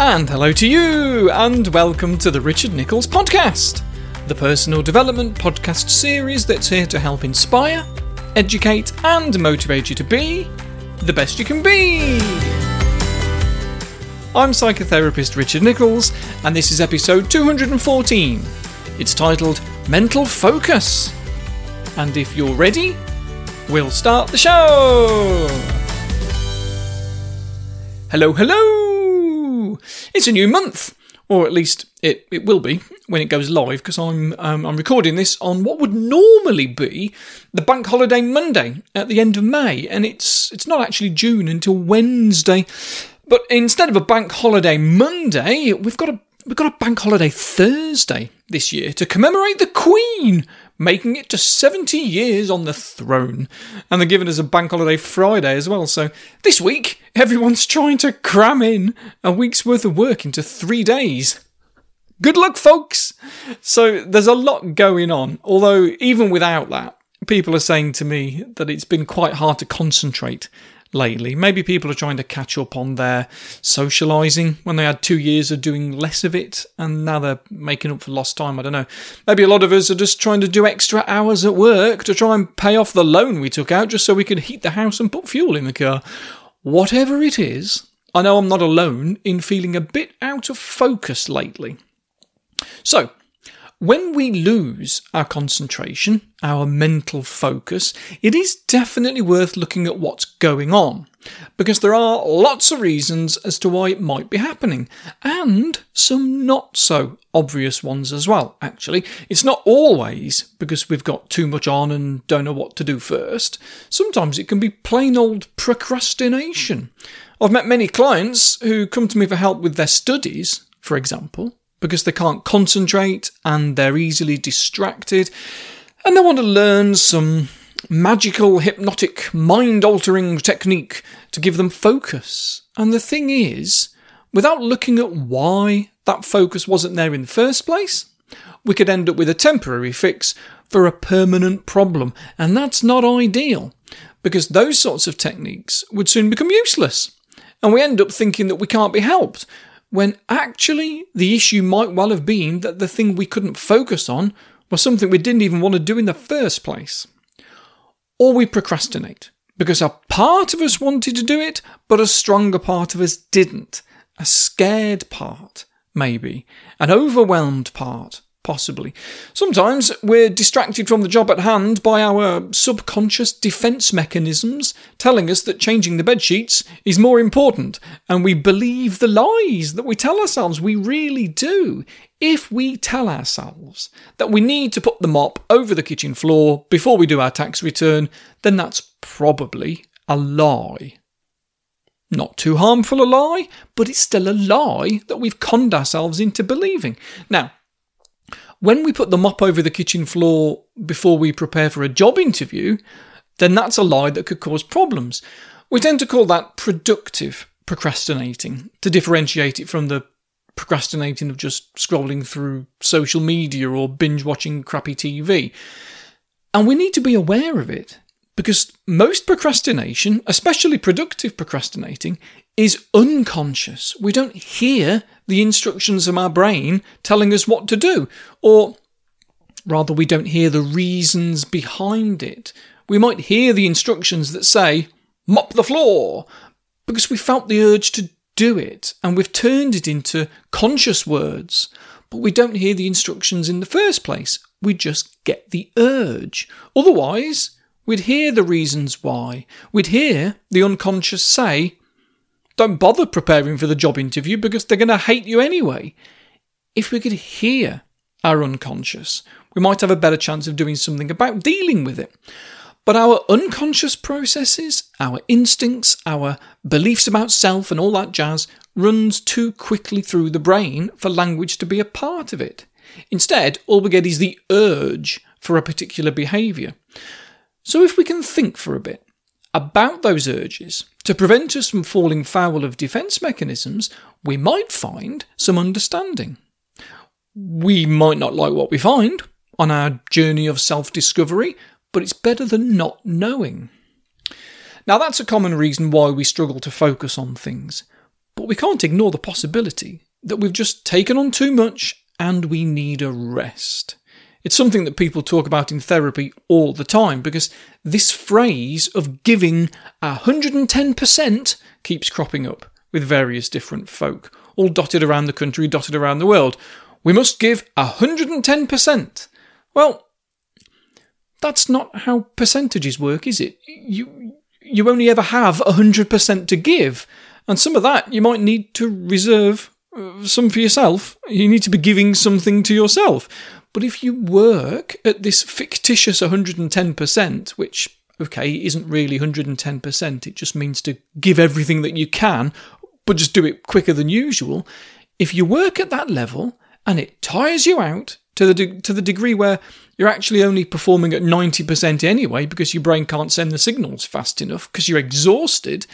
And hello to you, and welcome to the Richard Nicholls Podcast, the personal development podcast series that's here to help inspire, educate, and motivate you to be the best you can be. I'm psychotherapist Richard Nicholls, and this is episode 214. It's titled Mental Focus. And if you're ready, we'll start the show. Hello, hello! It's a new month, or at least it, it will be when it goes live, because I'm um, I'm recording this on what would normally be the bank holiday Monday at the end of May, and it's it's not actually June until Wednesday. But instead of a bank holiday Monday, we've got a we've got a bank holiday Thursday this year to commemorate the Queen making it to 70 years on the throne. And they're giving us a bank holiday Friday as well. So this week, everyone's trying to cram in a week's worth of work into three days. Good luck, folks! So there's a lot going on. Although, even without that, people are saying to me that it's been quite hard to concentrate lately. Maybe people are trying to catch up on their socialising when they had two years of doing less of it and now they're making up for lost time. I don't know. Maybe a lot of us are just trying to do extra hours at work to try and pay off the loan we took out just so we could heat the house and put fuel in the car. Whatever it is, I know I'm not alone in feeling a bit out of focus lately. So, when we lose our concentration, our mental focus, it is definitely worth looking at what's going on because there are lots of reasons as to why it might be happening and some not so obvious ones as well, actually. It's not always because we've got too much on and don't know what to do first. Sometimes it can be plain old procrastination. I've met many clients who come to me for help with their studies, for example, because they can't concentrate and they're easily distracted and they want to learn some magical, hypnotic, mind altering technique to give them focus. And the thing is, without looking at why that focus wasn't there in the first place, we could end up with a temporary fix for a permanent problem. And that's not ideal because those sorts of techniques would soon become useless. And we end up thinking that we can't be helped when actually the issue might well have been that the thing we couldn't focus on was something we didn't even want to do in the first place. Or we procrastinate because a part of us wanted to do it, but a stronger part of us didn't. A scared part, maybe. An overwhelmed part, possibly. Sometimes we're distracted from the job at hand by our subconscious defense mechanisms telling us that changing the bed sheets is more important, and we believe the lies that we tell ourselves. We really do. If we tell ourselves that we need to put the mop over the kitchen floor before we do our tax return, then that's probably a lie. Not too harmful a lie, but it's still a lie that we've conned ourselves into believing. Now, when we put the mop over the kitchen floor before we prepare for a job interview, then that's a lie that could cause problems. We tend to call that productive procrastinating to differentiate it from the procrastinating of just scrolling through social media or binge watching crappy TV. And we need to be aware of it because most procrastination, especially productive procrastinating, is unconscious. We don't hear the instructions of our brain telling us what to do, or rather, we don't hear the reasons behind it. We might hear the instructions that say, mop the floor, because we felt the urge to do it and we've turned it into conscious words, but we don't hear the instructions in the first place. We just get the urge. Otherwise, We'd hear the reasons why. We'd hear the unconscious say, Don't bother preparing for the job interview because they're going to hate you anyway. If we could hear our unconscious, we might have a better chance of doing something about dealing with it. But our unconscious processes, our instincts, our beliefs about self, and all that jazz runs too quickly through the brain for language to be a part of it. Instead, all we get is the urge for a particular behaviour. So, if we can think for a bit about those urges to prevent us from falling foul of defence mechanisms, we might find some understanding. We might not like what we find on our journey of self discovery, but it's better than not knowing. Now, that's a common reason why we struggle to focus on things. But we can't ignore the possibility that we've just taken on too much and we need a rest. It's something that people talk about in therapy all the time because this phrase of giving 110% keeps cropping up with various different folk, all dotted around the country, dotted around the world. We must give 110%. Well, that's not how percentages work, is it? You you only ever have 100% to give, and some of that you might need to reserve uh, some for yourself. You need to be giving something to yourself. But if you work at this fictitious 110%, which, okay, isn't really 110%, it just means to give everything that you can, but just do it quicker than usual. If you work at that level and it tires you out to the, de- to the degree where you're actually only performing at 90% anyway because your brain can't send the signals fast enough because you're exhausted,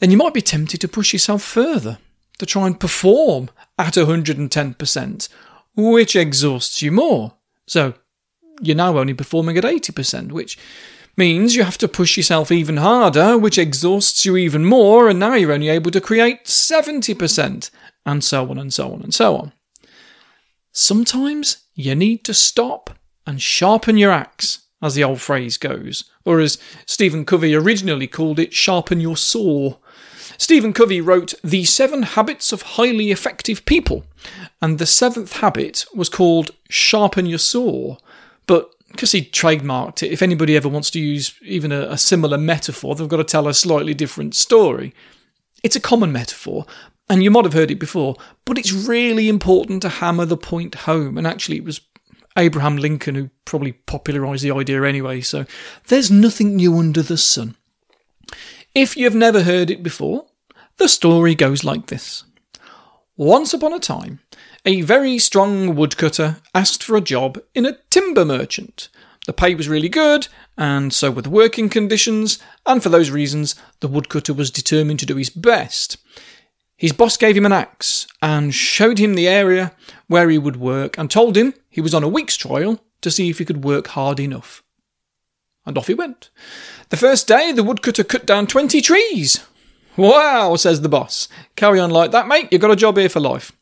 then you might be tempted to push yourself further to try and perform at 110% which exhausts you more. So you're now only performing at 80%, which means you have to push yourself even harder, which exhausts you even more, and now you're only able to create 70%, and so on and so on and so on. Sometimes you need to stop and sharpen your axe, as the old phrase goes, or as Stephen Covey originally called it, sharpen your saw. Stephen Covey wrote The Seven Habits of Highly Effective People, and the seventh habit was called Sharpen Your Saw. But because he trademarked it, if anybody ever wants to use even a, a similar metaphor, they've got to tell a slightly different story. It's a common metaphor, and you might have heard it before, but it's really important to hammer the point home. And actually, it was Abraham Lincoln who probably popularised the idea anyway, so there's nothing new under the sun. If you've never heard it before, the story goes like this. Once upon a time, a very strong woodcutter asked for a job in a timber merchant. The pay was really good, and so were the working conditions, and for those reasons, the woodcutter was determined to do his best. His boss gave him an axe and showed him the area where he would work and told him he was on a week's trial to see if he could work hard enough. And off he went. The first day, the woodcutter cut down 20 trees. Wow, says the boss. Carry on like that, mate. You've got a job here for life.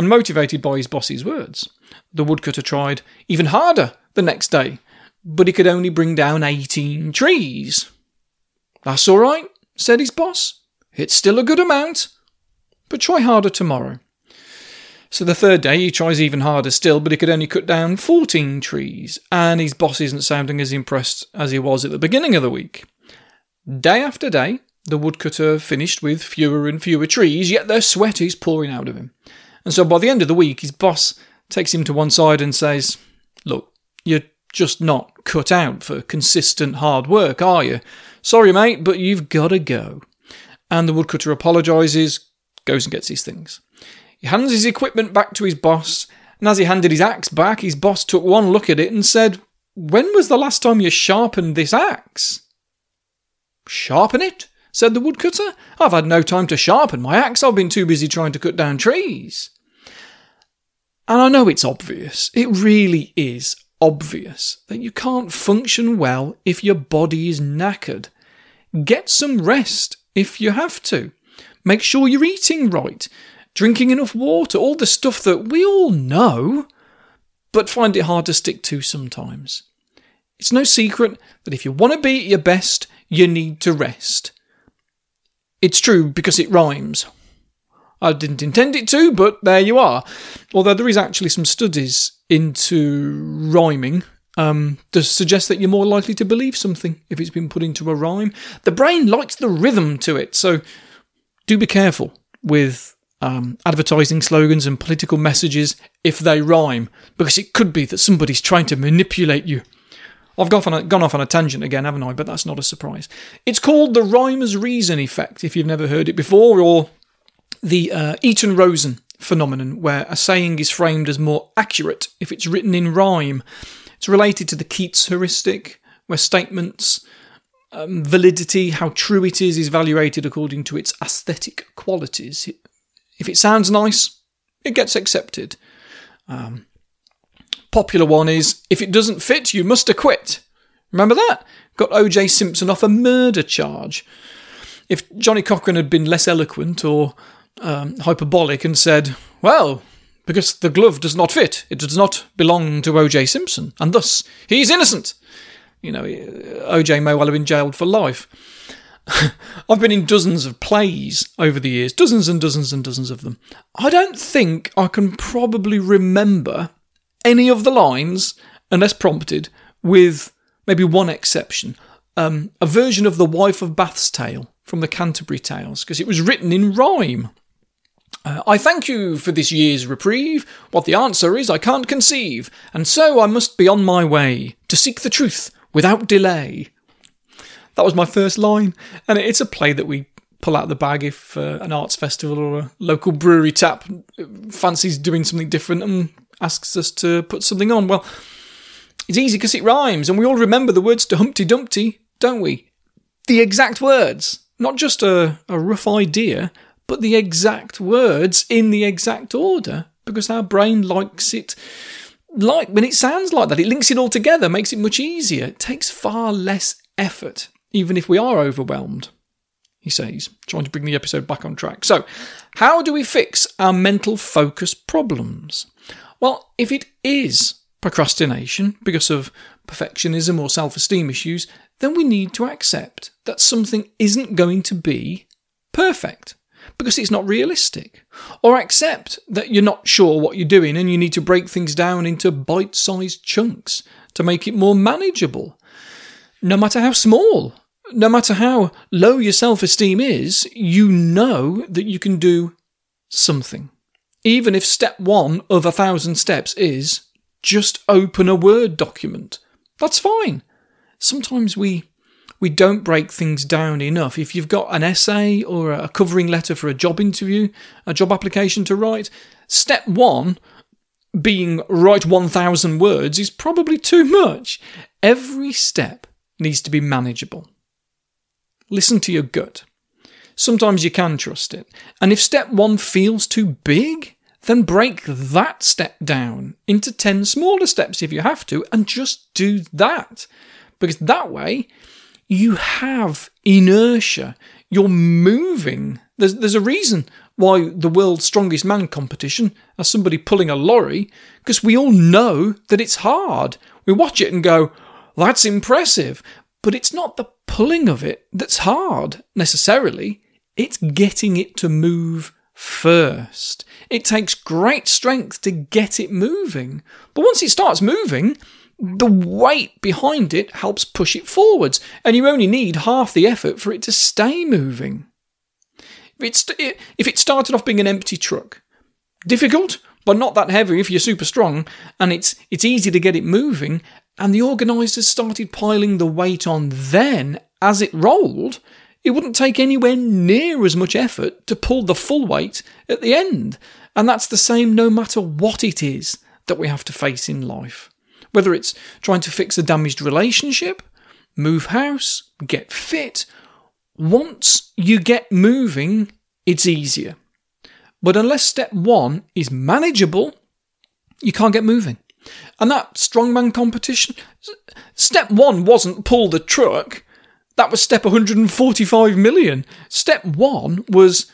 And motivated by his boss's words, the woodcutter tried even harder the next day, but he could only bring down 18 trees. That's all right, said his boss. It's still a good amount, but try harder tomorrow. So the third day he tries even harder still, but he could only cut down 14 trees, and his boss isn't sounding as impressed as he was at the beginning of the week. Day after day, the woodcutter finished with fewer and fewer trees, yet their sweat is pouring out of him. And so by the end of the week, his boss takes him to one side and says, Look, you're just not cut out for consistent hard work, are you? Sorry, mate, but you've got to go. And the woodcutter apologises, goes and gets his things. He hands his equipment back to his boss, and as he handed his axe back, his boss took one look at it and said, When was the last time you sharpened this axe? Sharpen it? said the woodcutter. I've had no time to sharpen my axe. I've been too busy trying to cut down trees. And I know it's obvious. It really is obvious that you can't function well if your body is knackered. Get some rest if you have to. Make sure you're eating right drinking enough water, all the stuff that we all know, but find it hard to stick to sometimes. It's no secret that if you want to be at your best, you need to rest. It's true because it rhymes. I didn't intend it to, but there you are. Although there is actually some studies into rhyming um, to suggest that you're more likely to believe something if it's been put into a rhyme. The brain likes the rhythm to it, so do be careful with um, advertising slogans and political messages if they rhyme, because it could be that somebody's trying to manipulate you. I've gone off, a, gone off on a tangent again, haven't I? But that's not a surprise. It's called the rhymer's reason effect, if you've never heard it before, or the uh, Eaton Rosen phenomenon, where a saying is framed as more accurate if it's written in rhyme. It's related to the Keats heuristic, where statements um, validity, how true it is, is evaluated according to its aesthetic qualities. If it sounds nice, it gets accepted. Um, popular one is if it doesn't fit, you must acquit. Remember that? Got OJ Simpson off a murder charge. if Johnnie Cochran had been less eloquent or um, hyperbolic and said, well, because the glove does not fit, it does not belong to O.J. Simpson, and thus he's innocent. You know, O.J. may well have been jailed for life. I've been in dozens of plays over the years, dozens and dozens and dozens of them. I don't think I can probably remember any of the lines, unless prompted, with maybe one exception. Um, a version of The Wife of Bath's Tale from the Canterbury Tales, because it was written in rhyme. Uh, I thank you for this year's reprieve. What the answer is, I can't conceive, and so I must be on my way to seek the truth without delay. That was my first line, and it's a play that we pull out the bag if uh, an arts festival or a local brewery tap fancies doing something different and asks us to put something on. Well, it's easy because it rhymes, and we all remember the words to Humpty Dumpty, don't we? The exact words, not just a, a rough idea, but the exact words in the exact order, because our brain likes it like when it sounds like that. It links it all together, makes it much easier. It takes far less effort, even if we are overwhelmed. He says, trying to bring the episode back on track. So, how do we fix our mental focus problems? Well, if it is procrastination because of perfectionism or self esteem issues, then we need to accept that something isn't going to be perfect because it's not realistic. Or accept that you're not sure what you're doing and you need to break things down into bite sized chunks to make it more manageable. No matter how small, no matter how low your self esteem is, you know that you can do something. Even if step one of a thousand steps is just open a Word document. That's fine. Sometimes we we don't break things down enough. If you've got an essay or a covering letter for a job interview, a job application to write, step one being write 1,000 words is probably too much. Every step needs to be manageable. Listen to your gut. Sometimes you can trust it. And if step one feels too big, then break that step down into 10 smaller steps if you have to, and just do that. Because that way, you have inertia. You're moving. There's, there's a reason why the world's strongest man competition has somebody pulling a lorry, because we all know that it's hard. We watch it and go, that's impressive. But it's not the pulling of it that's hard necessarily, it's getting it to move first. It takes great strength to get it moving. But once it starts moving, the weight behind it helps push it forwards, and you only need half the effort for it to stay moving. If, it's, if it started off being an empty truck, difficult, but not that heavy if you're super strong, and it's, it's easy to get it moving, and the organisers started piling the weight on then as it rolled, it wouldn't take anywhere near as much effort to pull the full weight at the end. And that's the same no matter what it is that we have to face in life. Whether it's trying to fix a damaged relationship, move house, get fit, once you get moving, it's easier. But unless step one is manageable, you can't get moving. And that strongman competition, step one wasn't pull the truck, that was step 145 million. Step one was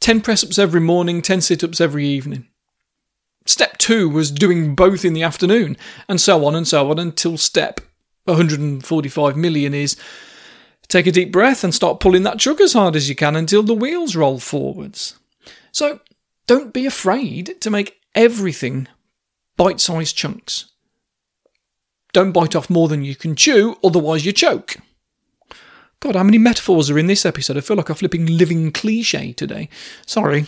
10 press ups every morning, 10 sit ups every evening. Step two was doing both in the afternoon, and so on and so on until step 145 million is take a deep breath and start pulling that truck as hard as you can until the wheels roll forwards. So don't be afraid to make everything bite sized chunks. Don't bite off more than you can chew, otherwise, you choke. God, how many metaphors are in this episode? I feel like a flipping living cliche today. Sorry.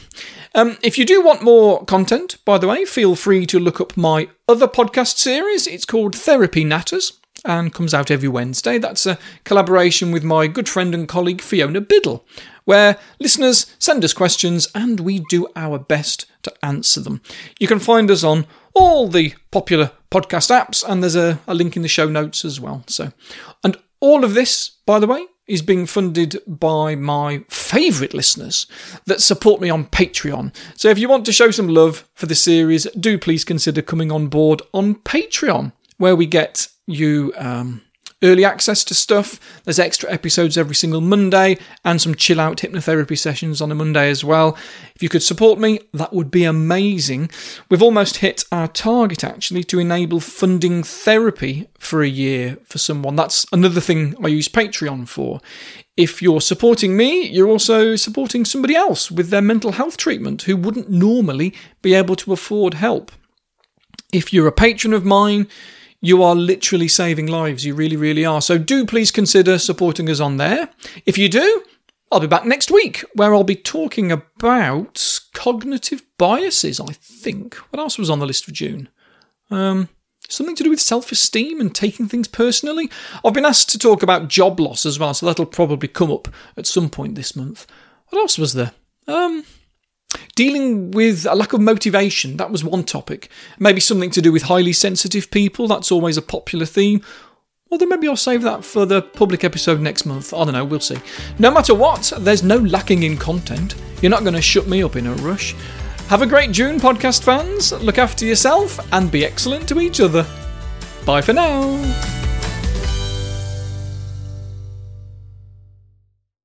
Um, if you do want more content, by the way, feel free to look up my other podcast series. It's called Therapy Natters and comes out every Wednesday. That's a collaboration with my good friend and colleague Fiona Biddle, where listeners send us questions and we do our best to answer them. You can find us on all the popular podcast apps, and there's a, a link in the show notes as well. So, and all of this, by the way, is being funded by my favourite listeners that support me on Patreon. So if you want to show some love for the series, do please consider coming on board on Patreon, where we get you um, early access to stuff. There's extra episodes every single Monday and some chill out hypnotherapy sessions on a Monday as well. If you could support me, that would be amazing. We've almost hit our target actually to enable funding therapy for a year for someone. That's another thing I use Patreon for. If you're supporting me, you're also supporting somebody else with their mental health treatment who wouldn't normally be able to afford help. If you're a patron of mine, you are literally saving lives. You really, really are. So do please consider supporting us on there. If you do, I'll be back next week where I'll be talking about cognitive biases, I think. What else was on the list for June? Um, something to do with self esteem and taking things personally. I've been asked to talk about job loss as well, so that'll probably come up at some point this month. What else was there? Um, dealing with a lack of motivation, that was one topic. Maybe something to do with highly sensitive people, that's always a popular theme. Although maybe I'll save that for the public episode next month. I don't know, we'll see. No matter what, there's no lacking in content. You're not going to shut me up in a rush. Have a great June, podcast fans. Look after yourself and be excellent to each other. Bye for now.